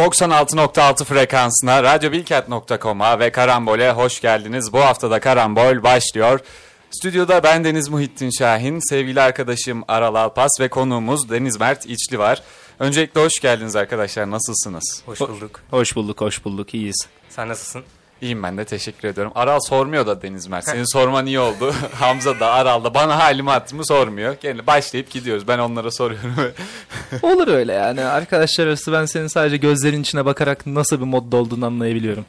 96.6 frekansına, radyobilkent.com'a ve Karambol'e hoş geldiniz. Bu haftada Karambol başlıyor. Stüdyoda ben Deniz Muhittin Şahin, sevgili arkadaşım Aral Alpas ve konuğumuz Deniz Mert İçli var. Öncelikle hoş geldiniz arkadaşlar, nasılsınız? Hoş bulduk. Hoş bulduk, hoş bulduk. İyiyiz. Sen nasılsın? İyiyim ben de teşekkür ediyorum. Aral sormuyor da Deniz Mert. Senin sorman iyi oldu. Hamza da Aral da bana halimi hatırımı sormuyor. Gene başlayıp gidiyoruz. Ben onlara soruyorum. Olur öyle yani. Arkadaşlar arası ben senin sadece gözlerin içine bakarak nasıl bir modda olduğunu anlayabiliyorum.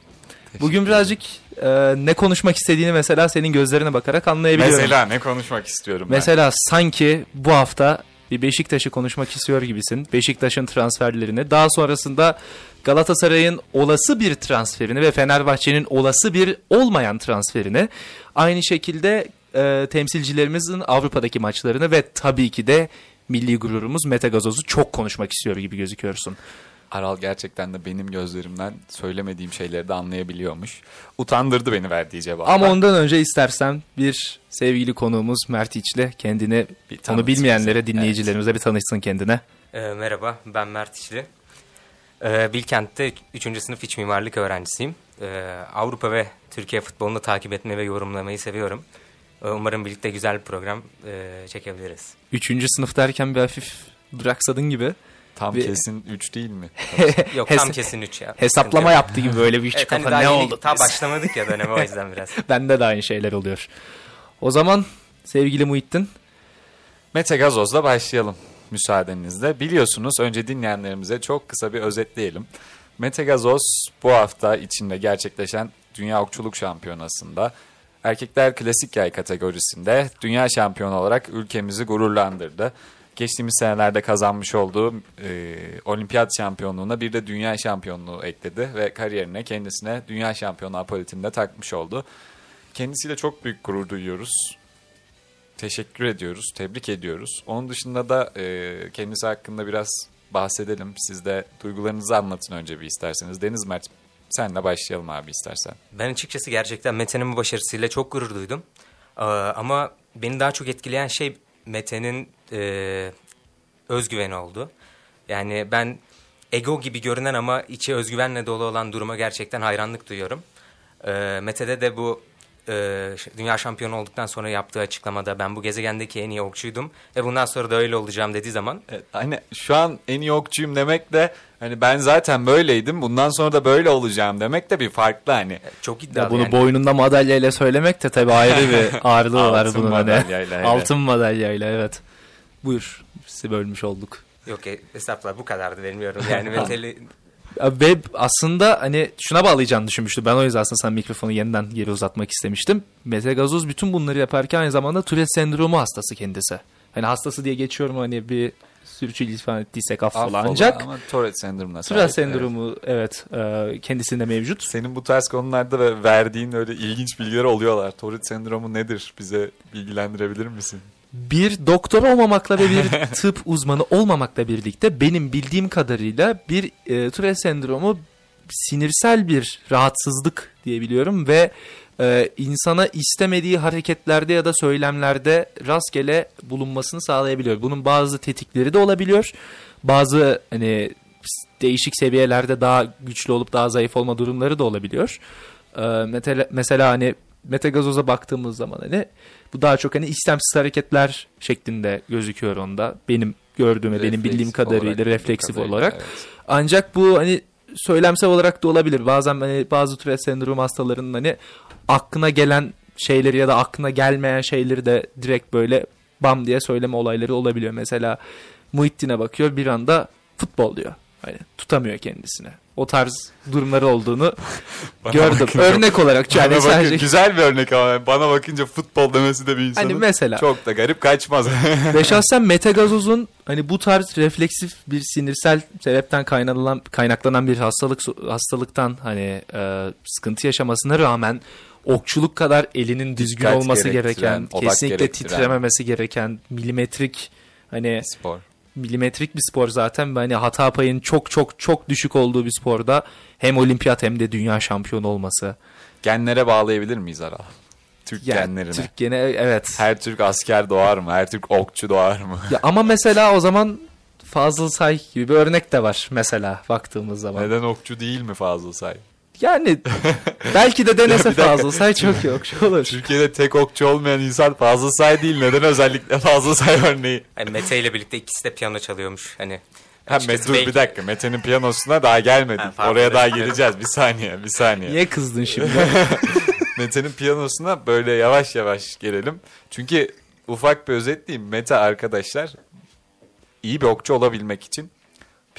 Bugün birazcık e, ne konuşmak istediğini mesela senin gözlerine bakarak anlayabiliyorum. Mesela ne konuşmak istiyorum ben? Mesela sanki bu hafta bir Beşiktaş'ı konuşmak istiyor gibisin. Beşiktaş'ın transferlerini. Daha sonrasında Galatasaray'ın olası bir transferini ve Fenerbahçe'nin olası bir olmayan transferini. Aynı şekilde e, temsilcilerimizin Avrupa'daki maçlarını ve tabii ki de milli gururumuz Mete Gazoz'u çok konuşmak istiyor gibi gözüküyorsun. Aral gerçekten de benim gözlerimden söylemediğim şeyleri de anlayabiliyormuş. Utandırdı beni verdiği cevap. Ama ondan önce istersen bir sevgili konuğumuz Mert İçli kendini Bir onu bilmeyenlere dinleyicilerimize bir tanışsın kendine. Ee, merhaba, ben Mert İçli. Ee, Bilkent'te 3. sınıf iç mimarlık öğrencisiyim. Ee, Avrupa ve Türkiye futbolunu takip etmeyi ve yorumlamayı seviyorum. Umarım birlikte güzel bir program e, çekebiliriz. Üçüncü sınıf derken bir hafif duraksadın gibi. Tam Bir- kesin 3 değil mi? Yok Hes- tam kesin 3 ya. Hesaplama yaptı gibi böyle bir üç Evet, hani kafa daha ne oldu? Tam başlamadık ya döneme o yüzden biraz. Bende de aynı şeyler oluyor. O zaman sevgili Muhittin Mete Gazoz'la başlayalım müsaadenizle. Biliyorsunuz önce dinleyenlerimize çok kısa bir özetleyelim. Mete Gazoz bu hafta içinde gerçekleşen Dünya Okçuluk Şampiyonası'nda erkekler klasik yay kategorisinde dünya şampiyonu olarak ülkemizi gururlandırdı. Geçtiğimiz senelerde kazanmış olduğu e, olimpiyat şampiyonluğuna bir de dünya şampiyonluğu ekledi ve kariyerine kendisine dünya şampiyonu apoletini de takmış oldu. Kendisiyle çok büyük gurur duyuyoruz teşekkür ediyoruz, tebrik ediyoruz. Onun dışında da e, kendisi hakkında biraz bahsedelim. Siz de duygularınızı anlatın önce bir isterseniz. Deniz Mert, senle başlayalım abi istersen. Ben açıkçası gerçekten Mete'nin bu başarısıyla çok gurur duydum. Ee, ama beni daha çok etkileyen şey Mete'nin e, özgüveni oldu. Yani ben ego gibi görünen ama içi özgüvenle dolu olan duruma gerçekten hayranlık duyuyorum. Ee, Mete'de de bu e, dünya şampiyonu olduktan sonra yaptığı açıklamada ben bu gezegendeki en iyi okçuydum ve bundan sonra da öyle olacağım dediği zaman Evet, hani şu an en iyi okçuyum demek de hani ben zaten böyleydim bundan sonra da böyle olacağım demek de bir farklı hani. çok iddialı. ya bunu yani. boynunda madalyayla söylemek de tabii ayrı bir ağırlığı var bunun hani. madalyayla, evet. Altın madalyayla evet. Buyur. Sizi bölmüş olduk. Yok e, estağfurullah bu kadardı bilmiyorum. Yani Mete'li Ve aslında hani şuna bağlayacağını düşünmüştüm. Ben o yüzden aslında sen mikrofonu yeniden geri uzatmak istemiştim. Mete Gazoz bütün bunları yaparken aynı zamanda Tourette sendromu hastası kendisi. Hani hastası diye geçiyorum hani bir sürçülisan ettiysek affola. Affola Ancak ama Tourette sendromuna Tourette sahip, evet. sendromu evet, e, kendisinde mevcut. Senin bu tarz konularda ve verdiğin öyle ilginç bilgiler oluyorlar. Tourette sendromu nedir? Bize bilgilendirebilir misin? Bir doktor olmamakla ve bir tıp uzmanı olmamakla birlikte benim bildiğim kadarıyla bir e, Tourette sendromu sinirsel bir rahatsızlık diyebiliyorum ve e, insana istemediği hareketlerde ya da söylemlerde rastgele bulunmasını sağlayabiliyor. Bunun bazı tetikleri de olabiliyor. Bazı hani değişik seviyelerde daha güçlü olup daha zayıf olma durumları da olabiliyor. Ee, metele- mesela hani Metagazoz'a baktığımız zaman hani bu daha çok hani istemsiz hareketler şeklinde gözüküyor onda. Benim gördüğüm ve benim Refleks bildiğim kadarıyla olarak, refleksif kadarıyla, olarak. evet. Ancak bu hani söylemsel olarak da olabilir. Bazen hani bazı Tourette sendrom hastalarının hani aklına gelen şeyleri ya da aklına gelmeyen şeyleri de direkt böyle bam diye söyleme olayları olabiliyor. Mesela Muhittin'e bakıyor bir anda futbol diyor. Hani tutamıyor kendisine. O tarz durumları olduğunu gördüm. bakınca- Örnek olarak yani bakın- sadece güzel bir örnek ama bana bakınca futbol demesi de bir insanın Hani mesela. çok da garip kaçmaz. Ve şahsen metagazozun hani bu tarz refleksif bir sinirsel sebepten kaynaklanan kaynaklanan bir hastalık hastalıktan hani e, sıkıntı yaşamasına rağmen okçuluk kadar elinin düzgün Dikkat olması gereken, kesinlikle titrememesi gereken, milimetrik hani Spor. Milimetrik bir spor zaten hani hata payının çok çok çok düşük olduğu bir sporda hem olimpiyat hem de dünya şampiyonu olması. Genlere bağlayabilir miyiz Aral? Türk Yani genlerine. Türk gene evet. Her Türk asker doğar mı? Her Türk okçu doğar mı? Ya ama mesela o zaman Fazıl Say gibi bir örnek de var mesela baktığımız zaman. Neden okçu değil mi Fazıl Say? Yani belki de denese. Fazıl Say çok iyi okçu olur. Türkiye'de tek okçu olmayan insan Fazıl Say değil. Neden özellikle Fazıl Say örneği? Yani Mete ile birlikte ikisi de piyano çalıyormuş. Hani Ha, açıkçası Met- dur belki- bir dakika. Mete'nin piyanosuna daha gelmedik. Ha, Oraya daha geleceğiz. Bir saniye, bir saniye. Niye kızdın şimdi? Mete'nin piyanosuna böyle yavaş yavaş gelelim. Çünkü ufak bir özetleyeyim. Mete arkadaşlar iyi bir okçu olabilmek için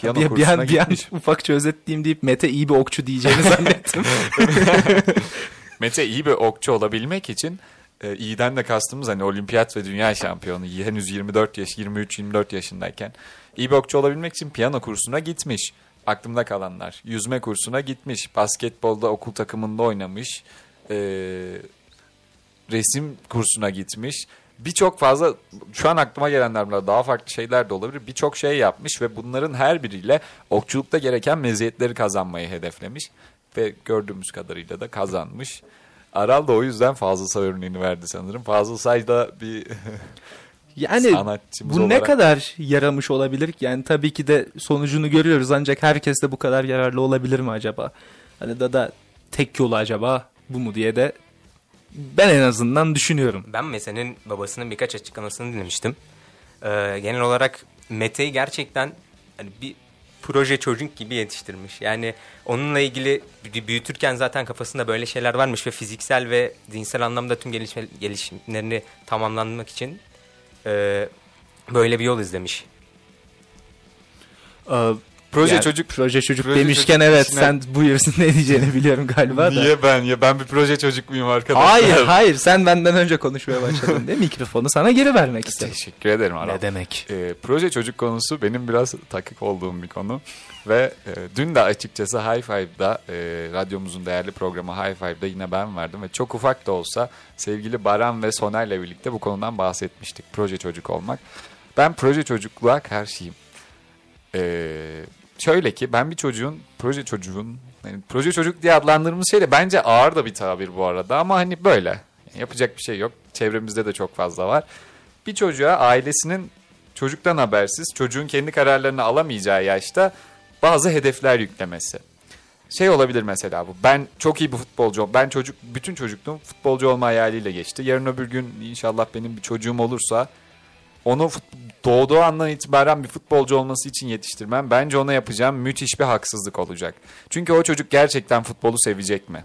piyano bir, bir, an, bir an gitmiş. ufakça özetleyeyim deyip Mete iyi bir okçu diyeceğini zannettim. Mete iyi bir okçu olabilmek için e, iyiden de kastımız hani olimpiyat ve dünya şampiyonu henüz 24 yaş 23-24 yaşındayken iyi bir okçu olabilmek için piyano kursuna gitmiş. Aklımda kalanlar. Yüzme kursuna gitmiş. Basketbolda okul takımında oynamış. E, resim kursuna gitmiş. Birçok fazla şu an aklıma gelenler bunlar daha farklı şeyler de olabilir. Birçok şey yapmış ve bunların her biriyle okçulukta gereken meziyetleri kazanmayı hedeflemiş. Ve gördüğümüz kadarıyla da kazanmış. Aral da o yüzden Fazıl Say örneğini verdi sanırım. Fazıl Say da bir Yani sanatçımız bu ne olarak- kadar yaramış olabilir ki? Yani tabii ki de sonucunu görüyoruz ancak herkes de bu kadar yararlı olabilir mi acaba? Hani da da tek yolu acaba bu mu diye de ben en azından düşünüyorum. Ben Mete'nin babasının birkaç açıklamasını dinlemiştim. Ee, genel olarak Mete'yi gerçekten hani bir proje çocuk gibi yetiştirmiş. Yani onunla ilgili büyü- büyütürken zaten kafasında böyle şeyler varmış ve fiziksel ve zihinsel anlamda tüm gelişme, gelişimlerini tamamlanmak için e, böyle bir yol izlemiş. Ee, Proje yani çocuk proje çocuk proje demişken çocuk evet işine- sen buyursun ne diyeceğini biliyorum galiba da. Niye ben ya ben bir proje çocuk muyum arkadaşlar? Hayır hayır sen benden önce konuşmaya başladın diye mikrofonu sana geri vermek istedim. Teşekkür ederim Aral. Ne demek? E, proje çocuk konusu benim biraz takık olduğum bir konu. Ve e, dün de açıkçası High Five'da, e, radyomuzun değerli programı High Five'da yine ben vardım. Ve çok ufak da olsa sevgili Baran ve Soner'le birlikte bu konudan bahsetmiştik. Proje çocuk olmak. Ben proje çocukluğa karşıyım. E, şöyle ki ben bir çocuğun, proje çocuğun, yani proje çocuk diye adlandırdığımız şey de bence ağır da bir tabir bu arada. Ama hani böyle. Yani yapacak bir şey yok. Çevremizde de çok fazla var. Bir çocuğa ailesinin çocuktan habersiz çocuğun kendi kararlarını alamayacağı yaşta bazı hedefler yüklemesi. Şey olabilir mesela bu. Ben çok iyi bir futbolcu. Ben çocuk bütün çocukluğum futbolcu olma hayaliyle geçti. Yarın öbür gün inşallah benim bir çocuğum olursa onu doğduğu andan itibaren bir futbolcu olması için yetiştirmem. Bence ona yapacağım müthiş bir haksızlık olacak. Çünkü o çocuk gerçekten futbolu sevecek mi?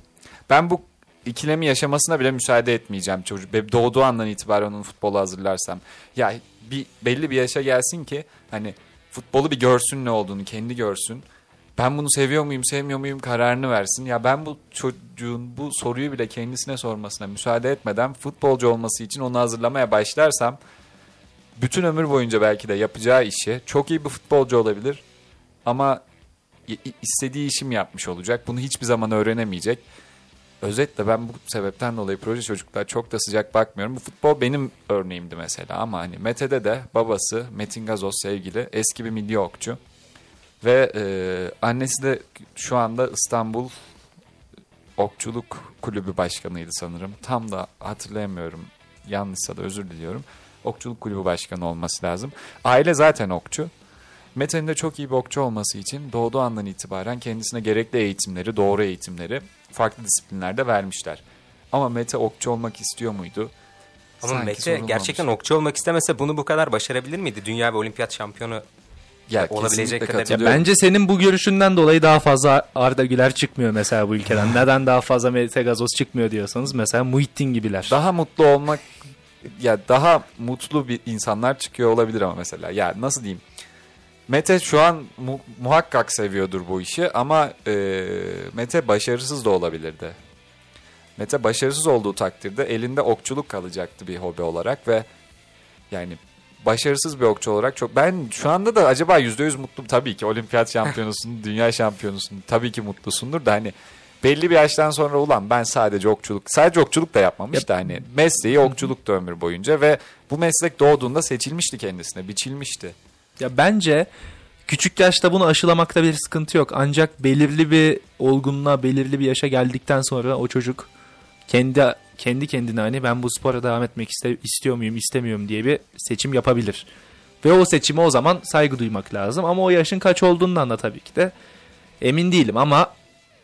Ben bu ikilemi yaşamasına bile müsaade etmeyeceğim çocuk. Doğduğu andan itibaren onu futbola hazırlarsam. Ya bir belli bir yaşa gelsin ki hani futbolu bir görsün ne olduğunu kendi görsün. Ben bunu seviyor muyum sevmiyor muyum kararını versin. Ya ben bu çocuğun bu soruyu bile kendisine sormasına müsaade etmeden futbolcu olması için onu hazırlamaya başlarsam bütün ömür boyunca belki de yapacağı işi çok iyi bir futbolcu olabilir ama istediği işim yapmış olacak. Bunu hiçbir zaman öğrenemeyecek. Özetle ben bu sebepten dolayı proje çocuklar çok da sıcak bakmıyorum. Bu futbol benim örneğimdi mesela ama hani Mete'de de babası Metin Gazoz sevgili eski bir milli okçu. Ve e, annesi de şu anda İstanbul Okçuluk Kulübü Başkanıydı sanırım. Tam da hatırlayamıyorum. Yanlışsa da özür diliyorum. Okçuluk Kulübü Başkanı olması lazım. Aile zaten okçu. Mete'nin de çok iyi bir okçu olması için doğduğu andan itibaren kendisine gerekli eğitimleri, doğru eğitimleri farklı disiplinlerde vermişler. Ama Mete okçu olmak istiyor muydu? Ama Sanki Mete gerçekten okçu olmak istemese bunu bu kadar başarabilir miydi? Dünya ve olimpiyat şampiyonu ya, olabilecek kadar- Ya. Bence senin bu görüşünden dolayı daha fazla Arda Güler çıkmıyor mesela bu ülkeden. Neden daha fazla Mete Gazoz çıkmıyor diyorsanız mesela Muhittin gibiler. Daha mutlu olmak ya daha mutlu bir insanlar çıkıyor olabilir ama mesela ya nasıl diyeyim Mete şu an mu- muhakkak seviyordur bu işi ama e, Mete başarısız da olabilirdi. Mete başarısız olduğu takdirde elinde okçuluk kalacaktı bir hobi olarak ve yani başarısız bir okçu olarak çok ben şu anda da acaba %100 mutluyum tabii ki olimpiyat şampiyonusun, dünya şampiyonusun tabii ki mutlusundur da hani belli bir yaştan sonra ulan ben sadece okçuluk sadece okçuluk da yapmamış da hani mesleği okçuluktu ömür boyunca ve bu meslek doğduğunda seçilmişti kendisine biçilmişti. Ya bence küçük yaşta bunu aşılamakta bir sıkıntı yok. Ancak belirli bir olgunluğa, belirli bir yaşa geldikten sonra o çocuk kendi kendi kendine hani ben bu spora devam etmek iste, istiyor muyum, istemiyorum diye bir seçim yapabilir. Ve o seçime o zaman saygı duymak lazım. Ama o yaşın kaç olduğundan da tabii ki de emin değilim. Ama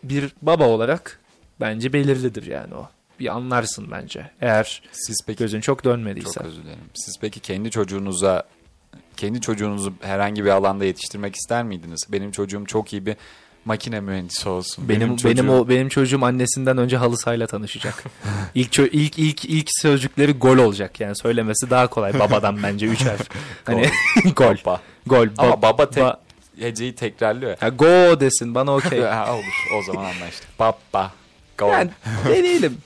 bir baba olarak bence belirlidir yani o. Bir anlarsın bence. Eğer Siz peki gözün çok dönmediyse. çok özür dilerim. Siz peki kendi çocuğunuza kendi çocuğunuzu herhangi bir alanda yetiştirmek ister miydiniz? Benim çocuğum çok iyi bir makine mühendisi olsun. Benim benim, çocuğum- o benim çocuğum annesinden önce halı sahayla tanışacak. ilk ilk ilk ilk sözcükleri gol olacak. Yani söylemesi daha kolay babadan bence üç harf. Hani gol. Baba. Gol. Ama Ba- baba tek ba- heceyi tekrarlıyor. Ha, go desin bana okey. Olur. O zaman anlaştık. Baba. Go. yani deneyelim.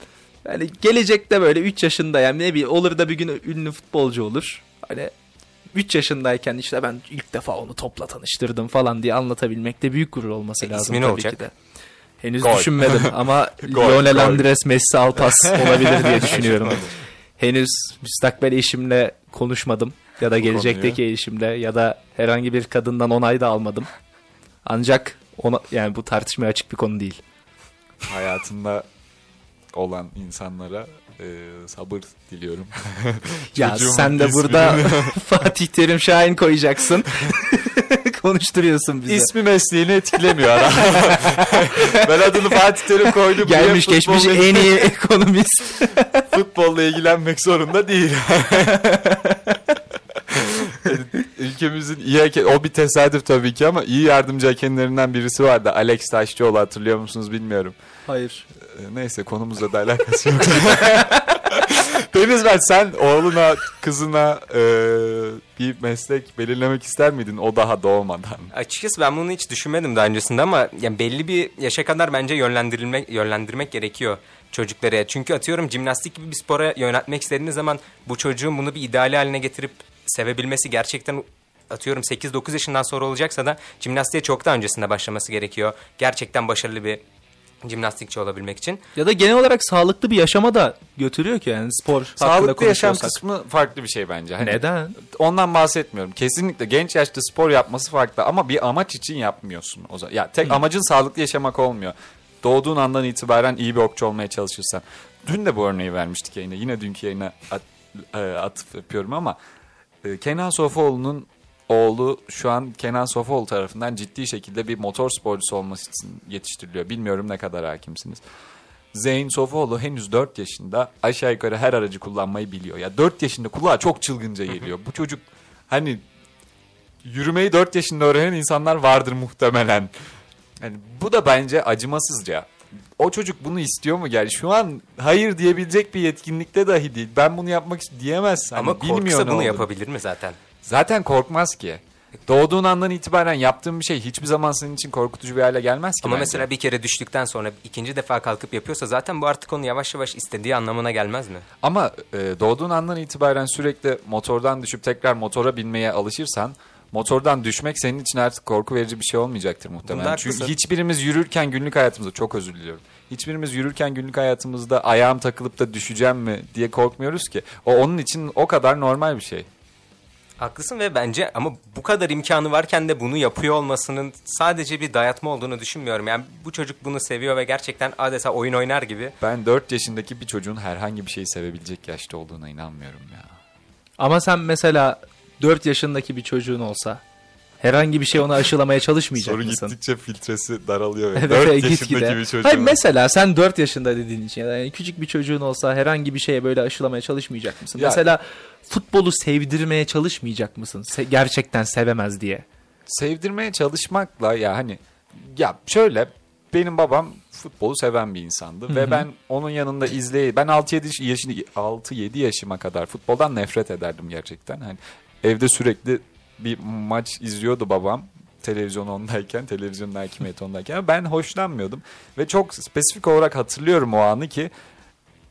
Yani gelecekte böyle 3 yaşında yani ne bileyim olur da bir gün ünlü futbolcu olur. Hani 3 yaşındayken işte ben ilk defa onu topla tanıştırdım falan diye anlatabilmekte büyük gurur olması E, lazım ismi tabii olacak? ki de. Henüz Gol. düşünmedim ama Gol, Lionel gol. Andres Messi Alpas olabilir diye düşünüyorum. Henüz müstakbel eşimle konuşmadım ya da gelecekteki eşimle ya da herhangi bir kadından onay da almadım. Ancak ona yani bu tartışmaya açık bir konu değil. Hayatında olan insanlara e, sabır diliyorum. Ya sen de ismini- burada Fatih Terim Şahin koyacaksın. Konuşturuyorsun bizi. İsmi mesleğini etkilemiyor ara. ben adını Fatih Terim koydum. Gelmiş geçmiş en iyi ekonomist. futbolla ilgilenmek zorunda değil. Ülkemizin iyi o bir tesadüf tabii ki ama iyi yardımcı hakemlerinden birisi vardı. Alex Taşçıoğlu hatırlıyor musunuz bilmiyorum. Hayır. Ee, Neyse konumuzla da alakası yok. Deniz ben sen oğluna kızına e, bir meslek belirlemek ister miydin o daha doğmadan? Açıkçası ben bunu hiç düşünmedim daha öncesinde ama yani belli bir yaşa kadar bence yönlendirilmek yönlendirmek gerekiyor çocuklara. Çünkü atıyorum jimnastik gibi bir spora yöneltmek istediğiniz zaman bu çocuğun bunu bir ideali haline getirip sevebilmesi gerçekten atıyorum 8-9 yaşından sonra olacaksa da jimnastiğe çok daha öncesinde başlaması gerekiyor. Gerçekten başarılı bir jimnastikçi olabilmek için. Ya da genel olarak sağlıklı bir yaşama da götürüyor ki yani spor hakkında Sağlıklı yaşam kısmı farklı bir şey bence. Hani Neden? Ondan bahsetmiyorum. Kesinlikle genç yaşta spor yapması farklı ama bir amaç için yapmıyorsun o zaman. Ya tek amacın sağlıklı yaşamak olmuyor. Doğduğun andan itibaren iyi bir okçu olmaya çalışırsan. Dün de bu örneği vermiştik yayına. Yine dünkü yayına at, e, atıf yapıyorum ama Kenan Sofoğlu'nun oğlu şu an Kenan Sofoğlu tarafından ciddi şekilde bir motor sporcusu olması için yetiştiriliyor. Bilmiyorum ne kadar hakimsiniz. Zeyn Sofoğlu henüz 4 yaşında aşağı yukarı her aracı kullanmayı biliyor. Ya 4 yaşında kulağa çok çılgınca geliyor. Bu çocuk hani yürümeyi 4 yaşında öğrenen insanlar vardır muhtemelen. Yani bu da bence acımasızca. O çocuk bunu istiyor mu yani şu an hayır diyebilecek bir yetkinlikte dahi değil. Ben bunu yapmak diyemez. Hani ama korksa bunu yapabilir mi zaten? Zaten korkmaz ki. Doğduğun andan itibaren yaptığın bir şey hiçbir zaman senin için korkutucu bir hale gelmez ki. Ama bence. mesela bir kere düştükten sonra ikinci defa kalkıp yapıyorsa zaten bu artık onu yavaş yavaş istediği anlamına gelmez mi? Ama e, doğduğun andan itibaren sürekli motordan düşüp tekrar motora binmeye alışırsan motordan düşmek senin için artık korku verici bir şey olmayacaktır muhtemelen. Bunda Çünkü haklısın. hiçbirimiz yürürken günlük hayatımızda çok özür diliyorum. Hiçbirimiz yürürken günlük hayatımızda ayağım takılıp da düşeceğim mi diye korkmuyoruz ki. O onun için o kadar normal bir şey. Haklısın ve bence ama bu kadar imkanı varken de bunu yapıyor olmasının sadece bir dayatma olduğunu düşünmüyorum. Yani bu çocuk bunu seviyor ve gerçekten adeta oyun oynar gibi. Ben 4 yaşındaki bir çocuğun herhangi bir şeyi sevebilecek yaşta olduğuna inanmıyorum ya. Ama sen mesela 4 yaşındaki bir çocuğun olsa herhangi bir şey ona aşılamaya çalışmayacak Soru mısın? gittikçe filtresi daralıyor. ve Evet, 4 evet, yaşındaki gitgide. bir çocuğun. Hayır mesela sen 4 yaşında dediğin için yani küçük bir çocuğun olsa herhangi bir şeye böyle aşılamaya çalışmayacak mısın? Ya- Mesela futbolu sevdirmeye çalışmayacak mısın? Se- gerçekten sevemez diye. sevdirmeye çalışmakla ya hani ya şöyle benim babam futbolu seven bir insandı ve ben onun yanında izley ben 6-7 yaşını 6-7 yaşıma kadar futboldan nefret ederdim gerçekten. Hani evde sürekli bir maç izliyordu babam televizyon ondayken, televizyonun hakimiyeti ondayken ben hoşlanmıyordum ve çok spesifik olarak hatırlıyorum o anı ki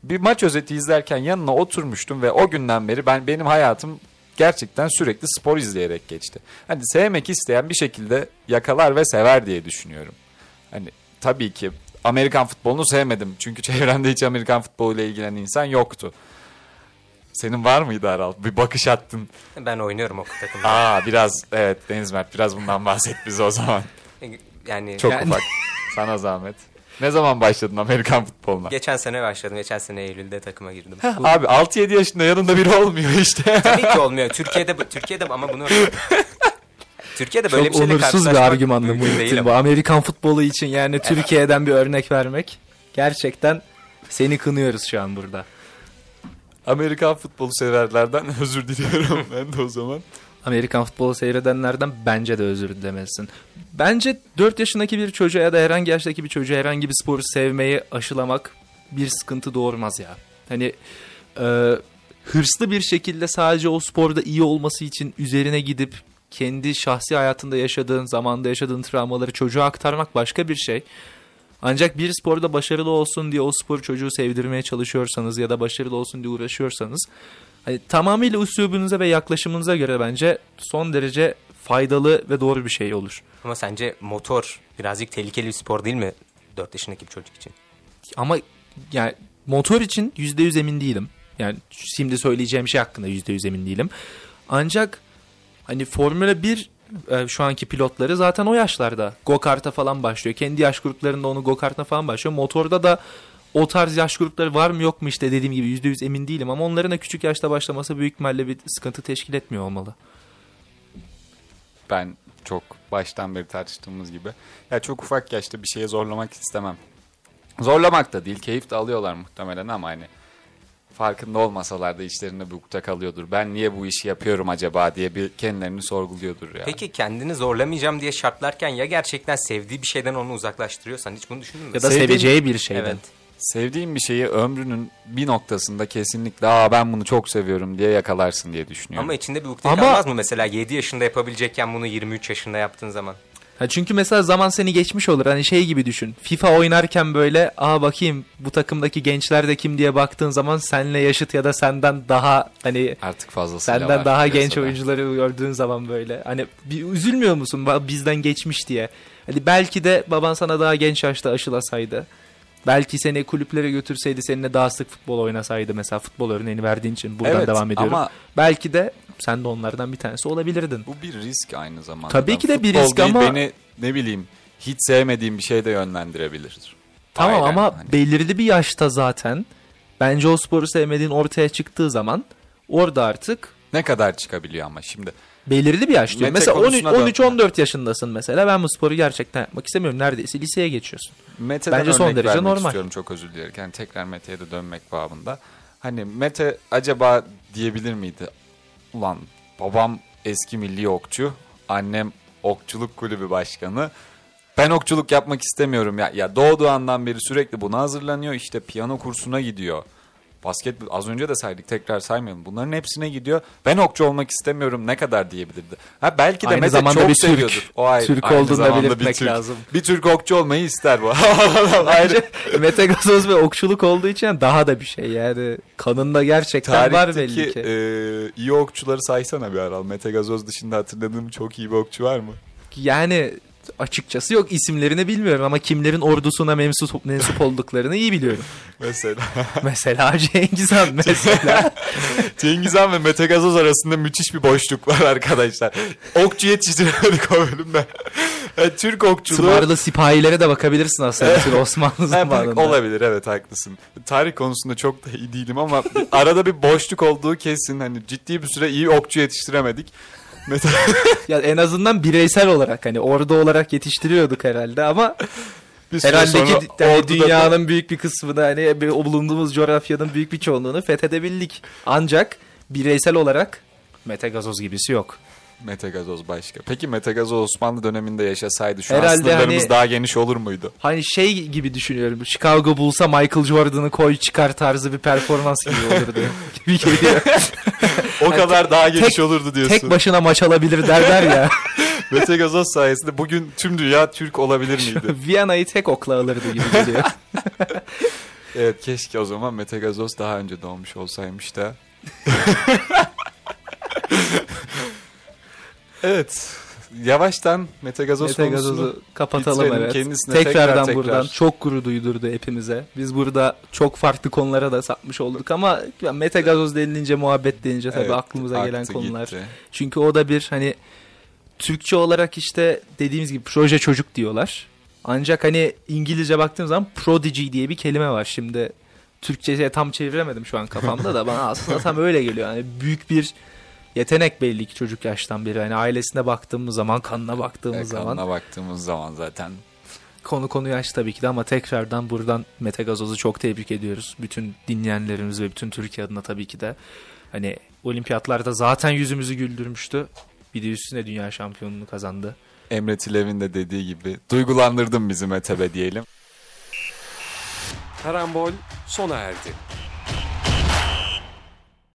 bir maç özeti izlerken yanına oturmuştum ve o günden beri ben benim hayatım gerçekten sürekli spor izleyerek geçti. Hani sevmek isteyen bir şekilde yakalar ve sever diye düşünüyorum. Hani tabii ki Amerikan futbolunu sevmedim. Çünkü çevremde hiç Amerikan futboluyla ilgilenen insan yoktu. Senin var mıydı Aral? Bir bakış attın. Ben oynuyorum o takımda. Aa biraz evet Deniz Mert biraz bundan bahset bize o zaman. Yani Çok Yani- ufak. Sana zahmet. Ne zaman başladın Amerikan futboluna? Geçen sene başladım. Geçen sene Eylül'de takıma girdim. Abi 6-7 yaşında yanında biri olmuyor işte. Tabii ki olmuyor. Türkiye'de bu- Türkiye'de ama bunu Türkiye'de böyle Çok bir şeyle onursuz bir değil bu. ama. Amerikan futbolu için yani Türkiye'den bir örnek vermek. Gerçekten seni kınıyoruz şu an burada. Amerikan futbolu severlerden özür diliyorum ben de o zaman. Amerikan futbolu seyredenlerden bence de özür dilemelisin. Bence 4 yaşındaki bir çocuğa ya da herhangi yaştaki bir çocuğa herhangi bir sporu sevmeyi aşılamak bir sıkıntı doğurmaz ya. Hani e, hırslı bir şekilde sadece o sporda iyi olması için üzerine gidip kendi şahsi hayatında yaşadığın, zamanda yaşadığın travmaları çocuğa aktarmak başka bir şey. Ancak bir sporda başarılı olsun diye o sporu çocuğu sevdirmeye çalışıyorsanız ya da başarılı olsun diye uğraşıyorsanız hani tamamıyla üslubunuza ve yaklaşımınıza göre bence son derece faydalı ve doğru bir şey olur. Ama sence motor birazcık tehlikeli bir spor değil mi 4 yaşındaki bir çocuk için? Ama yani motor için %100 emin değilim. Yani şimdi söyleyeceğim şey hakkında %100 emin değilim. Ancak hani Formula 1 e, şu anki pilotları zaten o yaşlarda go-kart'a falan başlıyor. Kendi yaş gruplarında onu go-kart'a falan başlıyor. Motorda da o tarz yaş grupları var mı yok mu işte dediğim gibi %100 emin değilim. Ama onların da küçük yaşta başlaması büyük ihtimalle bir sıkıntı teşkil etmiyor olmalı. Ben çok baştan beri tartıştığımız gibi. Ya çok ufak yaşta bir şeye zorlamak istemem. Zorlamak da değil, keyif de alıyorlar muhtemelen ama hani farkında olmasalar da içlerinde bir ukta kalıyordur. Ben niye bu işi yapıyorum acaba diye bir kendilerini sorguluyordur ya. Peki kendini zorlamayacağım diye şartlarken ya gerçekten sevdiği bir şeyden onu uzaklaştırıyorsan hiç bunu düşündün mü? Ya da Sevdiğim- seveceği bir şeyden. Evet. Sevdiğin bir şeyi ömrünün bir noktasında kesinlikle aa ben bunu çok seviyorum diye yakalarsın diye düşünüyorum. Ama içinde bir ukde Ama- kalmaz mı mesela 7 yaşında yapabilecekken bunu 23 yaşında yaptığın zaman? Ha çünkü mesela zaman seni geçmiş olur. Hani şey gibi düşün. FIFA oynarken böyle aa bakayım bu takımdaki gençler de kim diye baktığın zaman senle yaşıt ya da senden daha hani Artık fazlasıyla senden daha genç piyasada. oyuncuları gördüğün zaman böyle hani bir üzülmüyor musun bizden geçmiş diye. Hani belki de baban sana daha genç yaşta aşılasaydı. Belki seni kulüplere götürseydi seninle daha sık futbol oynasaydı mesela futbol örneğini verdiğin için buradan Evet, devam ediyorum. ama- Belki de sen de onlardan bir tanesi olabilirdin. Bu bir risk aynı zamanda. Tabii ki de bir risk ama- Beni ne bileyim hiç sevmediğim bir şeye de yönlendirebilir. Tamam Aynen, ama hani. belirli bir yaşta zaten bence o sporu sevmediğin ortaya çıktığı zaman orada artık Ne kadar çıkabiliyor ama şimdi. belirli bir yaş diyor. Mete Mesela konusuna 13 dön. 14 yaşındasın mesela. Ben bu sporu gerçekten yapmak istemiyorum. Neredeyse liseye geçiyorsun. Mete'den Bence son derece normal. istiyorum çok özür dilerim. Yani tekrar Mete'ye de dönmek babında. Hani Mete acaba diyebilir miydi? Ulan babam eski milli okçu, annem okçuluk kulübü başkanı. Ben okçuluk yapmak istemiyorum ya. Ya doğduğu andan beri sürekli buna hazırlanıyor. İşte piyano kursuna gidiyor. Basket az önce de saydık tekrar saymayalım. Bunların hepsine gidiyor. Ben okçu olmak istemiyorum ne kadar diyebilirdi. Ha belki de Aynı Mete zamanda çok bir Türk. seviyordur. O ay- Türk aynı olduğunu bir belirtmek Türk. lazım. Bir Türk okçu olmayı ister bu. Ayrı. Mete Gazoz ve okçuluk olduğu için daha da bir şey yani. Kanında gerçekten var belli Tarihteki ki. e, iyi okçuları saysana bir Aral. Mete Gazoz dışında hatırladığım çok iyi bir okçu var mı? Yani açıkçası yok isimlerini bilmiyorum ama kimlerin ordusuna mensup, mensup olduklarını iyi biliyorum. Mesela. Mesela Cengiz Han mesela. Cengiz Han ve Mete Gazoz arasında müthiş bir boşluk var arkadaşlar. Okçu yetiştiremedik o bölümde. Yani Türk okçuluğu... Tımarlı sipahilere de bakabilirsin aslında bütün Osmanlı zamanında. olabilir evet haklısın. Tarih konusunda çok da iyi değilim ama arada bir boşluk olduğu kesin. Hani ciddi bir süre iyi okçu yetiştiremedik. Mete... Ya en azından bireysel olarak hani ordu olarak yetiştiriyorduk herhalde ama bir herhalde ki hani orduda da- dünyanın büyük bir kısmını hani bulunduğumuz coğrafyanın büyük bir çoğunluğunu fethedebildik. Ancak bireysel olarak Mete Gazoz gibisi yok. Mete Gazoz başka. Peki Mete Gazoz Osmanlı döneminde yaşasaydı şu an Herhalde sınırlarımız hani- daha geniş olur muydu? Hani şey gibi düşünüyorum. Chicago bulsa Michael Jordan'ı koy çıkar tarzı bir performans gibi olurdu. gibi geliyor. O kadar daha geniş tek- olurdu diyorsun. Tek başına maç alabilir derler ya. Mete Gazoz sayesinde bugün tüm dünya Türk olabilir miydi? Viyana'yı tek okla alırdı gibi geliyor. evet keşke o zaman Mete Gazoz daha önce doğmuş olsaymış da. Evet. Yavaştan Mete Gazoz Mete Gazoz'u kapatalım bitirelim. evet. Kendisine Tekrardan tekrar tekrar- buradan çok gurur duydurdu hepimize. Biz burada çok farklı konulara da sapmış olduk ama Mete Gazoz denilince muhabbet denince tabii Evet, aklımıza gelen konular. gitti. Çünkü o da bir hani Türkçe olarak işte dediğimiz gibi proje çocuk diyorlar. Ancak hani İngilizce baktığım zaman prodigy diye bir kelime var. Şimdi Türkçe'ye tam çeviremedim şu an kafamda da bana aslında tam öyle geliyor. Yani büyük bir yetenek belli ki çocuk yaştan beri. Hani ailesine baktığımız zaman, kanına baktığımız E, zaman kanına baktığımız zaman zaten konu konu yaş tabii ki de ama tekrardan buradan Mete Gazoz'u çok tebrik ediyoruz. Bütün dinleyenlerimiz ve bütün Türkiye adına tabii ki de. Hani olimpiyatlarda zaten yüzümüzü güldürmüştü. Bir de üstüne dünya şampiyonluğunu kazandı. Emre Tilev'in de dediği gibi duygulandırdın bizi Mete be diyelim. Karambol sona erdi.